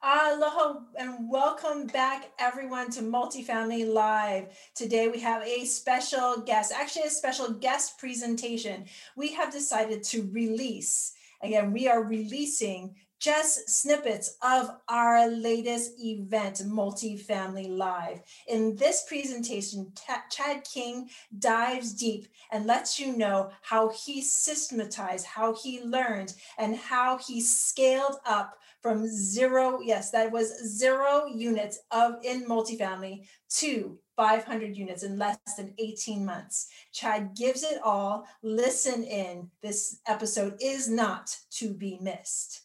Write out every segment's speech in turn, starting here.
Aloha and welcome back everyone to Multifamily Live. Today we have a special guest, actually a special guest presentation. We have decided to release, again, we are releasing just snippets of our latest event, Multifamily Live. In this presentation, Chad King dives deep and lets you know how he systematized, how he learned, and how he scaled up from zero, yes, that was zero units of in multifamily to 500 units in less than 18 months. Chad gives it all. Listen in. This episode is not to be missed.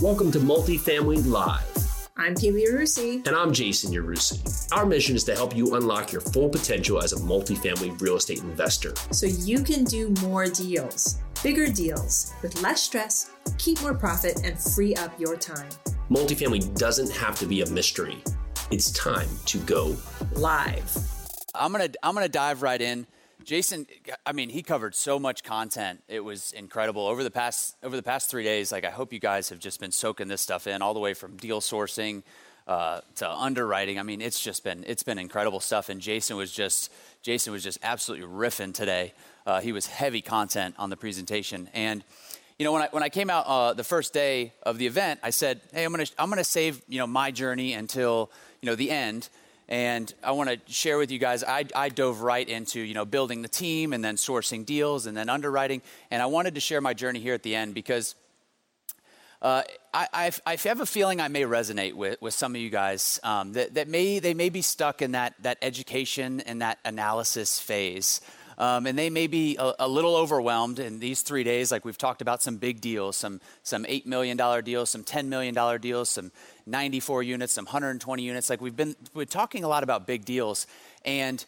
Welcome to Multifamily Live. I'm Keely Yarusi. And I'm Jason Yarusi. Our mission is to help you unlock your full potential as a multifamily real estate investor. So you can do more deals, bigger deals, with less stress, keep more profit, and free up your time. Multifamily doesn't have to be a mystery. It's time to go live. I'm gonna I'm gonna dive right in Jason, I mean, he covered so much content. It was incredible over the past over the past three days. Like, I hope you guys have just been soaking this stuff in, all the way from deal sourcing uh, to underwriting. I mean, it's just been it's been incredible stuff. And Jason was just Jason was just absolutely riffing today. Uh, he was heavy content on the presentation. And you know, when I when I came out uh, the first day of the event, I said, "Hey, I'm gonna I'm gonna save you know my journey until you know the end." And I want to share with you guys, I, I, dove right into, you know, building the team and then sourcing deals and then underwriting. And I wanted to share my journey here at the end because uh, I, I, have a feeling I may resonate with, with some of you guys um, that, that may, they may be stuck in that, that education and that analysis phase. Um, and they may be a, a, little overwhelmed in these three days. Like we've talked about some big deals, some some eight million dollar deals, some ten million dollar deals, some 94 units, some 120 units. Like we've been we're talking a lot about big deals, and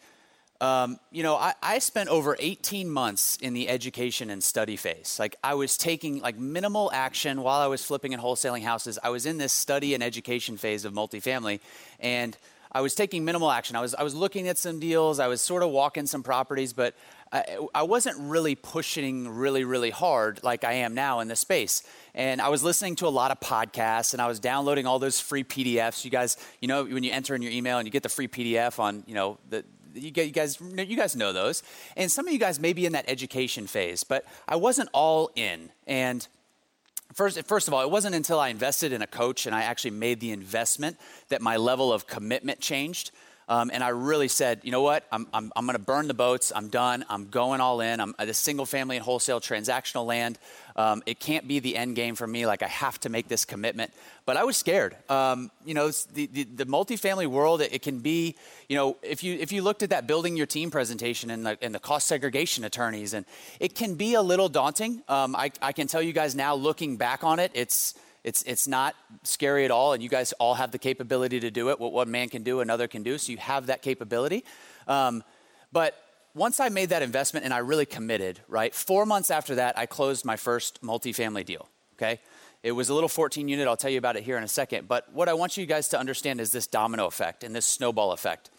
um, you know, I, I, spent over 18 months in the education and study phase. Like I was taking like minimal action while I was flipping and wholesaling houses. I was in this study and education phase of multifamily, and I was taking minimal action. I was, I was looking at some deals, I was sort of walking some properties, but I, I wasn't really pushing really, really hard like I am now in this space. And I was listening to a lot of podcasts and I was downloading all those free PDFs. You guys, you know, when you enter in your email and you get the free PDF on, you know, the, you, guys you guys know those and some of you guys may be in that education phase but i wasn't all in and First, first of all, it wasn't until I invested in a coach and I actually made the investment that my level of commitment changed. Um, and I really said, you know what? I'm, I'm, I'm going to burn the boats. I'm done. I'm going all in. I'm the single family and wholesale transactional land. Um, it can't be the end game for me. Like I have to make this commitment. But I was scared. Um, you know, the, the, the, multifamily world, it, it, can be, you know, if you if you looked at that building your team presentation and the, and the cost segregation attorneys, and it can be a little daunting. Um, I, I can tell you guys now, looking back on it, it's it's, it's not scary at all, and you guys all have the capability to do it. What one man can do, another can do, so you have that capability. Um, but once I made that investment and I really committed, right, four months after that, I closed my first multifamily deal, okay? It was a little 14 unit. I'll tell you about it here in a second. But what I want you guys to understand is this domino effect and this snowball effect.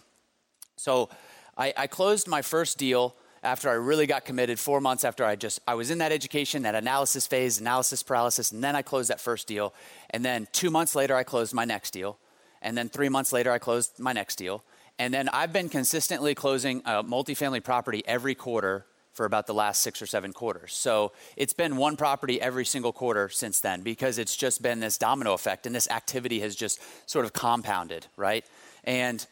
So I, I closed my first deal after I really got committed, four months after I just, I was in that education, that analysis phase, analysis paralysis, and then I closed that first deal. And then two months later, I closed my next deal. And then three months later, I closed my next deal. And then I've been consistently closing a multifamily property every quarter for about the last six or seven quarters. So it's been one property every single quarter since then because it's just been this domino effect and this activity has just sort of compounded, right? And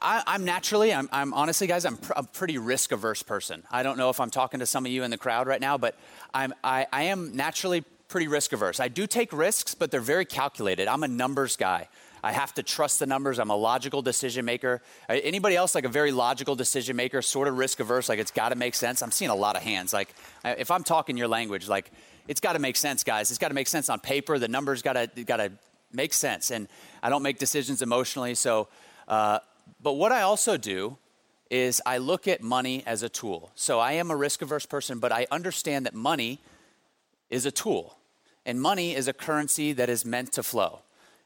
I, am naturally, I'm, I'm, honestly, guys, I'm pr- a pretty risk averse person. I don't know if I'm talking to some of you in the crowd right now, but I'm, I, I am naturally pretty risk averse. I do take risks, but they're very calculated. I'm a numbers guy. I have to trust the numbers. I'm a logical decision maker. Anybody else like a very logical decision maker, sort of risk averse, like it's got to make sense? I'm seeing a lot of hands. Like if I'm talking your language, like it's got to make sense, guys. It's got to make sense on paper. The numbers got to got to make sense. And I don't make decisions emotionally, so uh, but what I also do is I look at money as a tool. So I am a risk averse person, but I understand that money is a tool. And money is a currency that is meant to flow.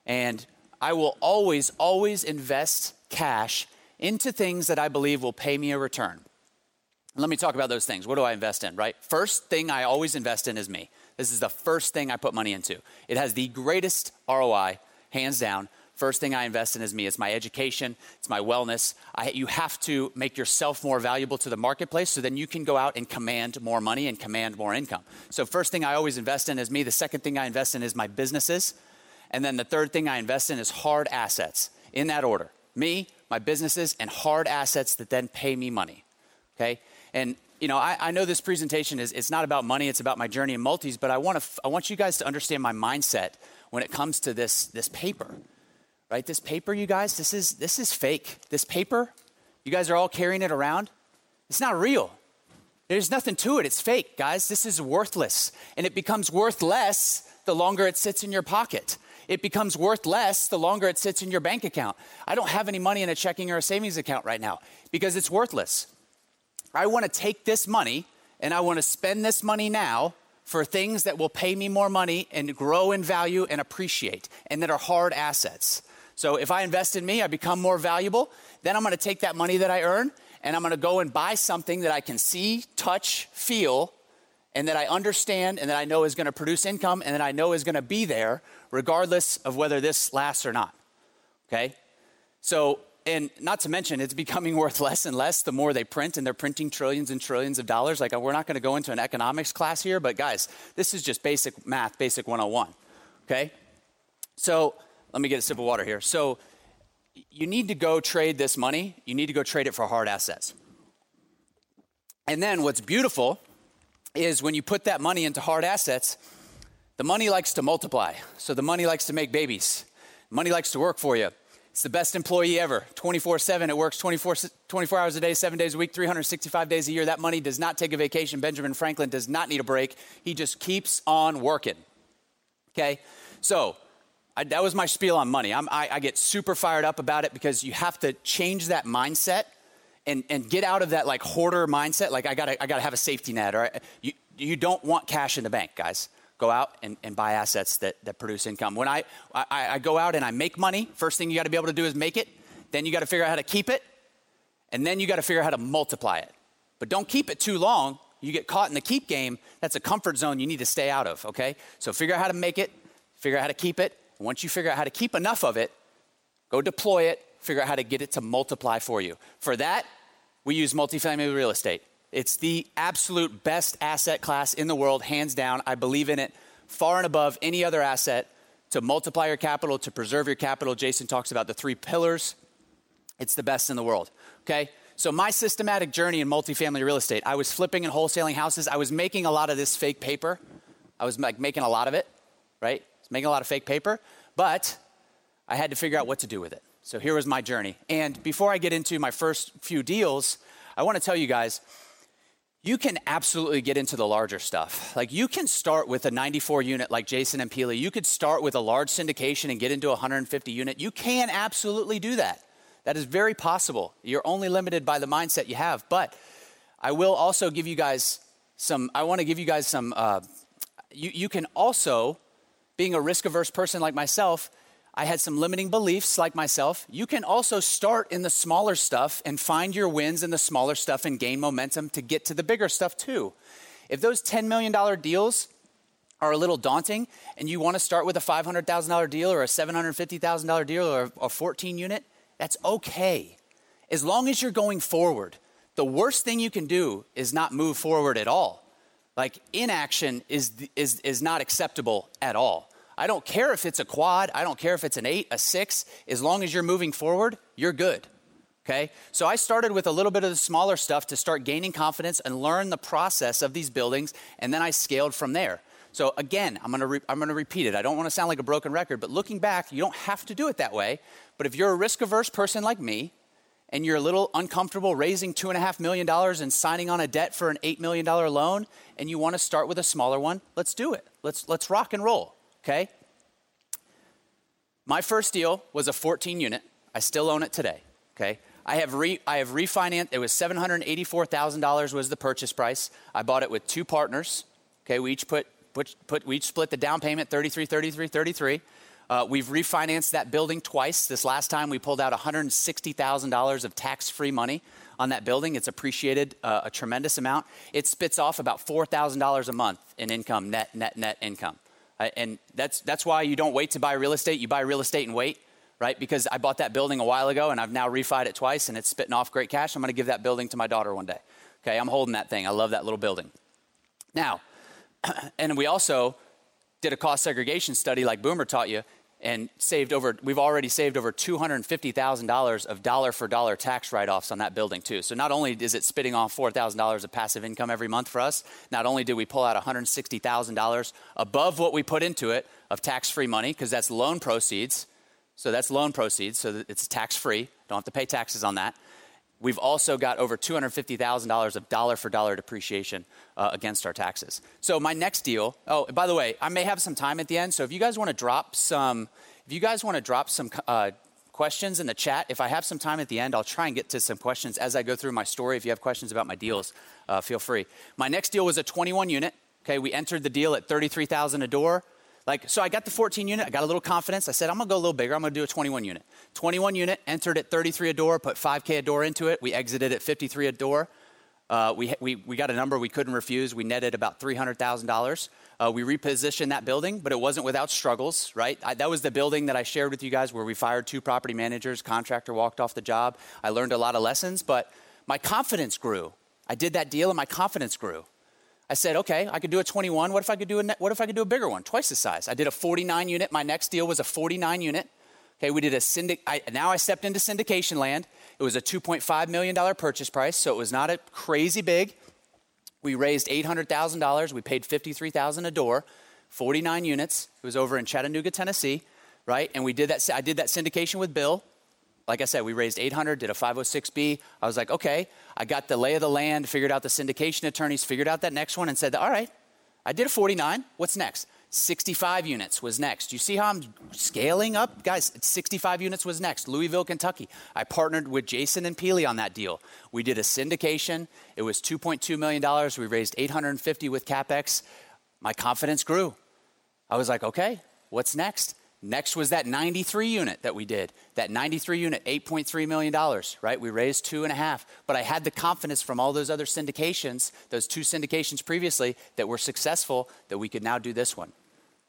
And I will always, always invest cash into things that I believe will pay me a return. Let me talk about those things. What do I invest in, right? First thing I always invest in is me. This is the first thing I put money into. It has the greatest ROI hands down. First thing I invest in is me. It's my education, it's my wellness. I, you have to make yourself more valuable to the marketplace so then you can go out and command more money and command more income. So, first thing I always invest in is me. The second thing I invest in is my businesses. And then the third thing I invest in is hard assets in that order me, my businesses, and hard assets that then pay me money. Okay? And you know, I, I, know this presentation is it's not about money, it's about my journey in multis, but I want to I want you guys to understand my mindset when it comes to this this paper right? This paper, you guys, this is this is fake. This paper, you guys are all carrying it around. It's not real. There's nothing to it. It's fake, guys. This is worthless. And it becomes worth less the longer it sits in your pocket. It becomes worth less the longer it sits in your bank account. I don't have any money in a checking or a savings account right now because it's worthless. I want to take this money and I want to spend this money now for things that will pay me more money and grow in value and appreciate and that are hard assets. So if I invest in me, I become more valuable. Then I'm going to take that money that I earn and I'm going to go and buy something that I can see, touch, feel, and that I understand and that I know is going to produce income and that I know is going to be there regardless of whether this lasts or not. Okay? So, and not to mention, it's becoming worth less and less the more they print, and they're printing trillions and trillions of dollars. Like, we're not going to go into an economics class here, but guys, this is just basic math, basic 101. Okay? So, let me get a sip of water here. So, you need to go trade this money, you need to go trade it for hard assets. And then what's beautiful is when you put that money into hard assets, the money likes to multiply. So the money likes to make babies. Money likes to work for you. It's the best employee ever. 24 7. It works 24, 24 hours a day, seven days a week, 365 days a year. That money does not take a vacation. Benjamin Franklin does not need a break. He just keeps on working. Okay? So I, that was my spiel on money. I, I get super fired up about it because you have to change that mindset and, and get out of that like hoarder mindset. Like I gotta, I gotta have a safety net. Or you, you don't want cash in the bank, guys. Go out and, and buy assets that, that produce income. When I, I, I go out and I make money, first thing you gotta be able to do is make it. Then you gotta figure out how to keep it. And then you gotta figure out how to multiply it. But don't keep it too long. You get caught in the keep game. That's a comfort zone you need to stay out of, okay? So figure out how to make it, figure out how to keep it, once you figure out how to keep enough of it, go deploy it, figure out how to get it to multiply for you. For that, we use multifamily real estate. It's the absolute best asset class in the world, hands down. I believe in it far and above any other asset to multiply your capital, to preserve your capital. Jason talks about the three pillars. It's the best in the world. Okay? So, my systematic journey in multifamily real estate, I was flipping and wholesaling houses. I was making a lot of this fake paper. I was like making a lot of it, right? Making a lot of fake paper, but I had to figure out what to do with it. So here was my journey. And before I get into my first few deals, I want to tell you guys you can absolutely get into the larger stuff. Like you can start with a 94 unit like Jason and Keely. You could start with a large syndication and get into a 150 unit. You can absolutely do that. That is very possible. You're only limited by the mindset you have. But I will also give you guys some, I want to give you guys some, uh, you, you can also being a risk averse person like myself, I had some limiting beliefs like myself. You can also start in the smaller stuff and find your wins in the smaller stuff and gain momentum to get to the bigger stuff too. If those $10 million deals are a little daunting and you want to start with a $500,000 deal or a $750,000 deal or a 14 unit, that's okay. As long as you're going forward, the worst thing you can do is not move forward at all. Like inaction is, is, is not acceptable at all. I don't care if it's a quad, I don't care if it's an eight, a six, as long as you're moving forward, you're good. Okay? So I started with a little bit of the smaller stuff to start gaining confidence and learn the process of these buildings, and then I scaled from there. So again, I'm gonna, re- I'm gonna repeat it. I don't wanna sound like a broken record, but looking back, you don't have to do it that way. But if you're a risk averse person like me, and you're a little uncomfortable raising $2.5 million and signing on a debt for an $8 million loan, and you want to start with a smaller one, let's do it. Let's, let's rock and roll, okay? My first deal was a 14 unit. I still own it today, okay? I have, re, I have refinanced, it was $784,000 was the purchase price. I bought it with two partners, okay? We each put, put, put we each split the down payment 33, 33, 33. Uh, we've refinanced that building twice. This last time we pulled out $160,000 of tax free money on that building. It's appreciated uh, a tremendous amount. It spits off about $4,000 a month in income, net, net, net income. And that's, that's why you don't wait to buy real estate. You buy real estate and wait, right? Because I bought that building a while ago and I've now refied it twice and it's spitting off great cash. I'm going to give that building to my daughter one day. Okay, I'm holding that thing. I love that little building. Now, and we also did a cost segregation study like Boomer taught you and saved over we've already saved over $250,000 of dollar for dollar tax write-offs on that building too. So not only is it spitting off $4,000 of passive income every month for us, not only did we pull out $160,000 above what we put into it of tax-free money because that's loan proceeds. So that's loan proceeds, so it's tax-free. Don't have to pay taxes on that. We've also got over $250,000 of dollar for dollar depreciation uh, against our taxes. So my next deal, oh, by the way, I may have some time at the end. So if you guys want to drop some, if you guys want to drop some uh, questions in the chat, if I have some time at the end, I'll try and get to some questions as I go through my story. If you have questions about my deals, uh, feel free. My next deal was a 21 unit. Okay, we entered the deal at 33,000 a door. Like, so I got the 14 unit, I got a little confidence. I said, I'm gonna go a little bigger, I'm gonna do a 21 unit. 21 unit, entered at 33 a door, put 5K a door into it. We exited at 53 a door. Uh, we, we, we got a number we couldn't refuse. We netted about $300,000. Uh, we repositioned that building, but it wasn't without struggles, right? I, that was the building that I shared with you guys where we fired two property managers, contractor walked off the job. I learned a lot of lessons, but my confidence grew. I did that deal and my confidence grew. I said, okay, I could do a 21. What if I could do a, what if I could do a bigger one, twice the size? I did a 49 unit. My next deal was a 49 unit. Okay, we did a syndic. I, now I stepped into syndication land. It was a 2.5 million dollar purchase price, so it was not a crazy big. We raised $800,000. We paid 53,000 a door, 49 units. It was over in Chattanooga, Tennessee, right? And we did that. I did that syndication with Bill like I said, we raised 800, did a 506B. I was like, okay, I got the lay of the land, figured out the syndication attorneys, figured out that next one, and said, all right, I did a 49. What's next? 65 units was next. You see how I'm scaling up? Guys, 65 units was next. Louisville, Kentucky. I partnered with Jason and Keely on that deal. We did a syndication. It was $2.2 million. We raised 850 with CapEx. My confidence grew. I was like, okay, what's next? Next was that 93 unit that we did. That 93 unit, $8.3 million, right? We raised two and a half. But I had the confidence from all those other syndications, those two syndications previously, that were successful, that we could now do this one.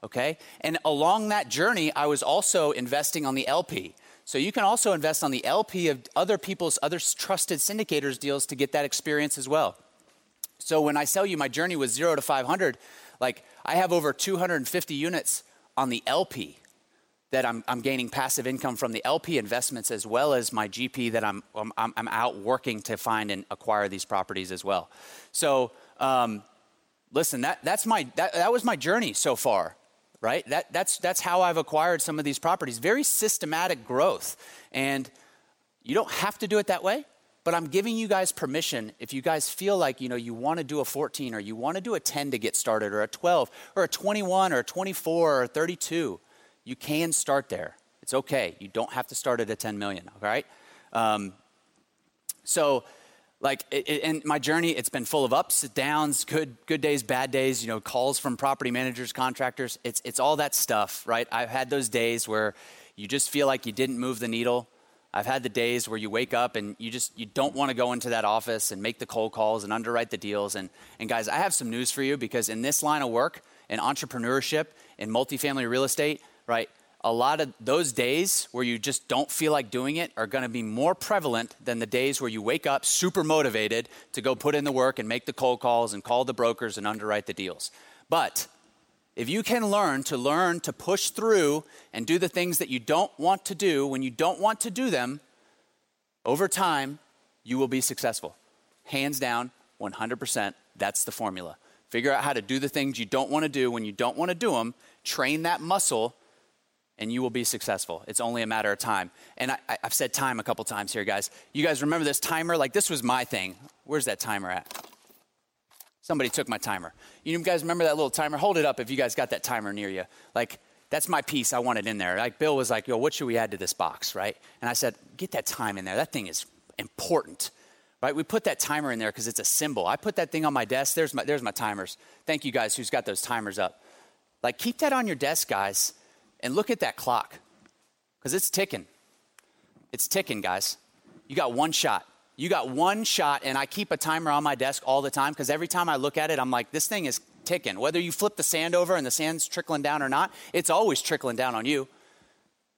Okay? And along that journey, I was also investing on the LP. So you can also invest on the LP of other people's, other trusted syndicators deals to get that experience as well. So when I tell you my journey was zero to 500, like I have over 250 units on the LP that I'm, I'm, gaining passive income from the LP investments as well as my GP that I'm, I'm, I'm out working to find and acquire these properties as well. So, um, listen, that, that's my, that, that was my journey so far, right? That, that's, that's how I've acquired some of these properties. Very systematic growth. And you don't have to do it that way, but I'm giving you guys permission if you guys feel like, you know, you want to do a 14 or you want to do a 10 to get started or a 12 or a 21 or a 24 or a 32 you can start there. It's okay. You don't have to start at a 10 million, all right? Um, so, like, in my journey, it's been full of ups, downs, good, good days, bad days, you know, calls from property managers, contractors. It's, it's all that stuff, right? I've had those days where you just feel like you didn't move the needle. I've had the days where you wake up and you just you don't want to go into that office and make the cold calls and underwrite the deals. And, and guys, I have some news for you because in this line of work, in entrepreneurship, in multifamily real estate, right? A lot of those days where you just don't feel like doing it are going to be more prevalent than the days where you wake up super motivated to go put in the work and make the cold calls and call the brokers and underwrite the deals. But if you can learn to learn to push through and do the things that you don't want to do when you don't want to do them, over time, you will be successful. Hands down, 100%. That's the formula. Figure out how to do the things you don't want to do when you don't want to do them, train that muscle, and you will be successful. It's only a matter of time. And I, have said time a couple times here, guys. You guys remember this timer? Like, this was my thing. Where's that timer at? Somebody took my timer. You guys remember that little timer? Hold it up if you guys got that timer near you. Like, that's my piece. I want it in there. Like, Bill was like, yo, what should we add to this box, right? And I said, get that time in there. That thing is important, right? We put that timer in there because it's a symbol. I put that thing on my desk. There's my, there's my timers. Thank you guys who's got those timers up. Like, keep that on your desk, guys and look at that clock because it's ticking. It's ticking, guys. You got one shot. You got one shot, and I keep a timer on my desk all the time because every time I look at it, I'm like, this thing is ticking. Whether you flip the sand over and the sand's trickling down or not, it's always trickling down on you.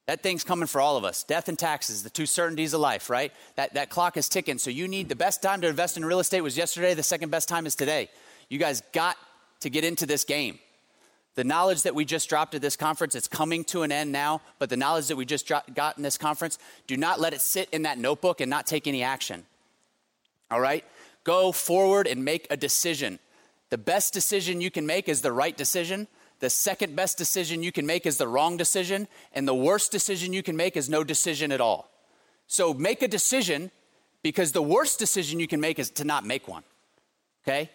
That thing's coming for all of us. Death and taxes, the two certainties of life, right? That, that clock is ticking. So you need the best time to invest in real estate was yesterday. The second best time is today. You guys got to get into this game. The knowledge that we just dropped at this conference, it's coming to an end now, but the knowledge that we just got in this conference, do not let it sit in that notebook and not take any action. All right? Go forward and make a decision. The best decision you can make is the right decision. The second best decision you can make is the wrong decision. And the worst decision you can make is no decision at all. So make a decision because the worst decision you can make is to not make one. Okay?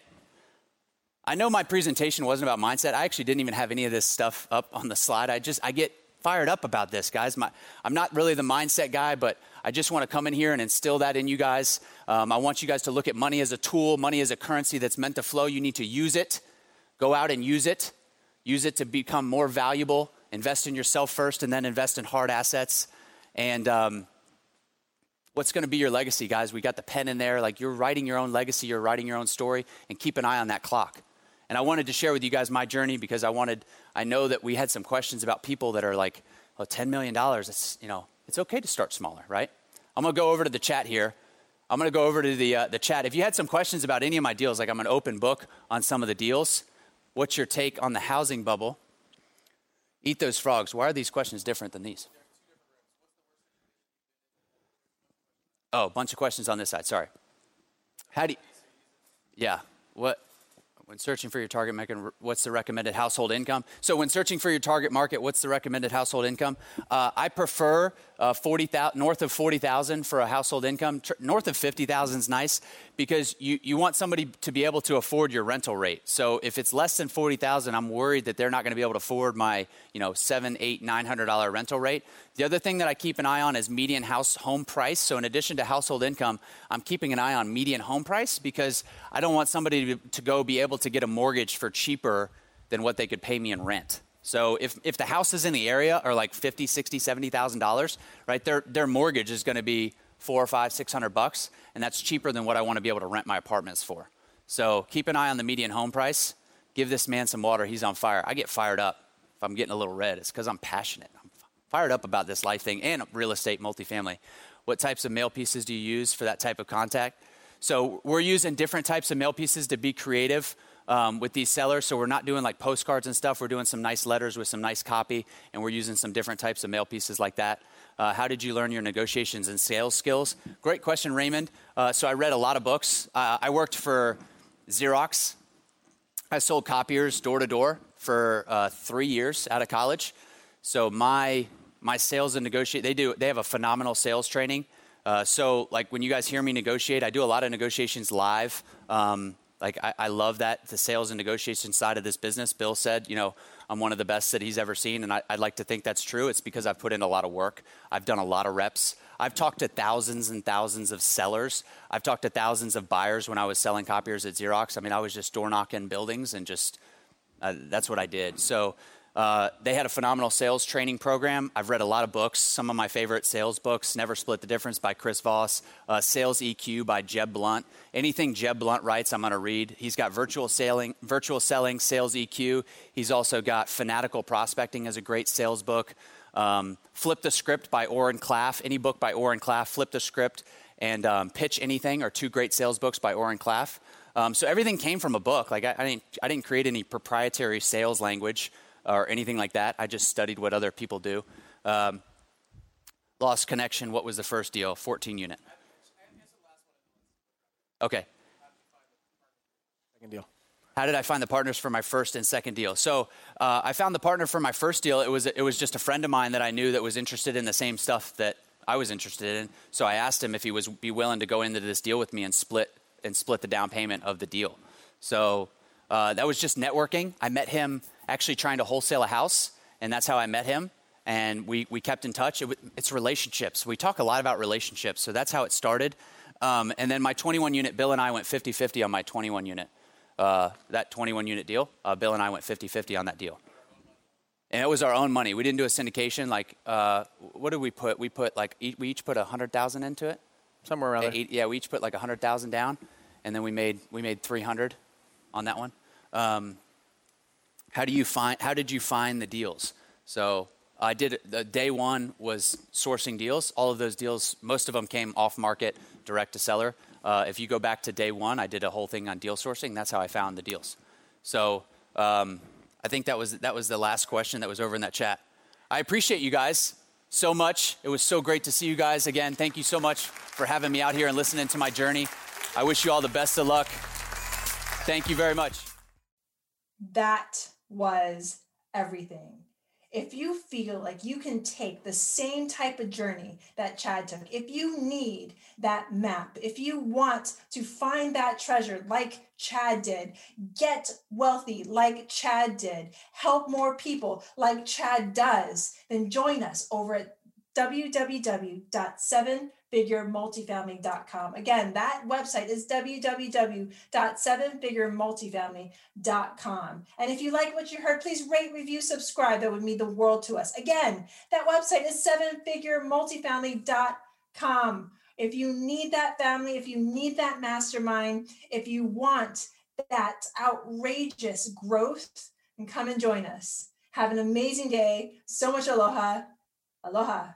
I know my presentation wasn't about mindset. I actually didn't even have any of this stuff up on the slide. I just, I get fired up about this, guys. My, I'm not really the mindset guy, but I just want to come in here and instill that in you guys. Um, I want you guys to look at money as a tool, money as a currency that's meant to flow. You need to use it. Go out and use it. Use it to become more valuable. Invest in yourself first and then invest in hard assets. And um, what's going to be your legacy, guys? We got the pen in there. Like you're writing your own legacy, you're writing your own story, and keep an eye on that clock. And I wanted to share with you guys my journey because I wanted, I know that we had some questions about people that are like, oh, $10 million, it's, you know, it's okay to start smaller, right? I'm gonna go over to the chat here. I'm gonna go over to the, uh, the chat. If you had some questions about any of my deals, like I'm an open book on some of the deals, what's your take on the housing bubble? Eat those frogs. Why are these questions different than these? Oh, a bunch of questions on this side. Sorry. How do you, yeah, what, when searching for your target market, what's the recommended household income? So when searching for your target market, what's the recommended household income? Uh, I prefer uh, 40, north of 40,000 for a household income. Tr- north of 50,000 is nice because you, you want somebody to be able to afford your rental rate. So if it's less than 40,000, I'm worried that they're not going to be able to afford my, you know, seven, eight, nine hundred dollar rental rate. The other thing that I keep an eye on is median house home price. So in addition to household income, I'm keeping an eye on median home price because I don't want somebody to, to go be able to get a mortgage for cheaper than what they could pay me in rent. So if, if the houses in the area are like 50, 60, 70,000 dollars, right, their, their mortgage is going to be four or five, six hundred bucks, and that's cheaper than what I want to be able to rent my apartments for. So keep an eye on the median home price. Give this man some water. He's on fire. I get fired up if I'm getting a little red. It's because I'm passionate. I'm fired up about this life thing and real estate multifamily. What types of mail pieces do you use for that type of contact? So we're using different types of mail pieces to be creative um, with these sellers. So we're not doing like postcards and stuff. We're doing some nice letters with some nice copy, and we're using some different types of mail pieces like that. Uh, how did you learn your negotiations and sales skills? Great question, Raymond. Uh, so I read a lot of books. Uh, I worked for Xerox. I sold copiers door to door for uh, three years out of college. So my my sales and negotiate they do they have a phenomenal sales training. Uh, so like when you guys hear me negotiate, I do a lot of negotiations live. Um, like I, I, love that the sales and negotiation side of this business. Bill said, you know, I'm one of the best that he's ever seen, and I, would like to think that's true. It's because I've put in a lot of work. I've done a lot of reps. I've talked to thousands and thousands of sellers. I've talked to thousands of buyers when I was selling copiers at Xerox. I mean, I was just door knocking buildings and just uh, that's what I did. So uh, they had a phenomenal sales training program. I've read a lot of books. Some of my favorite sales books Never Split the Difference by Chris Voss, uh, Sales EQ by Jeb Blount. Anything Jeb Blount writes, I'm going to read. He's got virtual selling, virtual selling, Sales EQ. He's also got Fanatical Prospecting as a great sales book. Um, Flip the Script by Oren Klaff. Any book by Oren Klaff, Flip the Script, and um, Pitch Anything are two great sales books by Oren Klaff. Um, so everything came from a book. Like I, I, didn't, I didn't create any proprietary sales language or anything like that. I just studied what other people do. Um, Lost Connection, what was the first deal? 14 unit. Okay. Second deal. How did I find the partners for my first and second deal? So uh, I found the partner for my first deal. It was it was just a friend of mine that I knew that was interested in the same stuff that I was interested in. So I asked him if he was be willing to go into this deal with me and split and split the down payment of the deal. So uh, that was just networking. I met him actually trying to wholesale a house, and that's how I met him. And we, we kept in touch. It, it's relationships. We talk a lot about relationships, so that's how it started. Um, and then my 21 unit, Bill and I went 50 50 on my 21 unit. Uh, that 21 unit deal, uh, Bill and I went 50 50 on that deal. And it was our own money. We didn't do a syndication. Like, uh, what did we put? We put like, we each put 100000 into it. Somewhere around there. Yeah, we each put like 100000 down, and then we made, we made 300 on that one. Um, how do you find how did you find the deals? So I did the day one was sourcing deals. All of those deals, most of them came off market, direct to seller. Uh, if you go back to day one, I did a whole thing on deal sourcing. That's how I found the deals. So um, I think that was that was the last question that was over in that chat. I appreciate you guys so much. It was so great to see you guys again. Thank you so much for having me out here and listening to my journey. I wish you all the best of luck. Thank you very much. That was everything. If you feel like you can take the same type of journey that Chad took, if you need that map, if you want to find that treasure like Chad did, get wealthy like Chad did, help more people like Chad does, then join us over at www.7 sevenfiguremultifamily.com. Again, that website is www.sevenfiguremultifamily.com. And if you like what you heard, please rate, review, subscribe. That would mean the world to us. Again, that website is sevenfiguremultifamily.com. If you need that family, if you need that mastermind, if you want that outrageous growth, and come and join us. Have an amazing day. So much aloha. Aloha.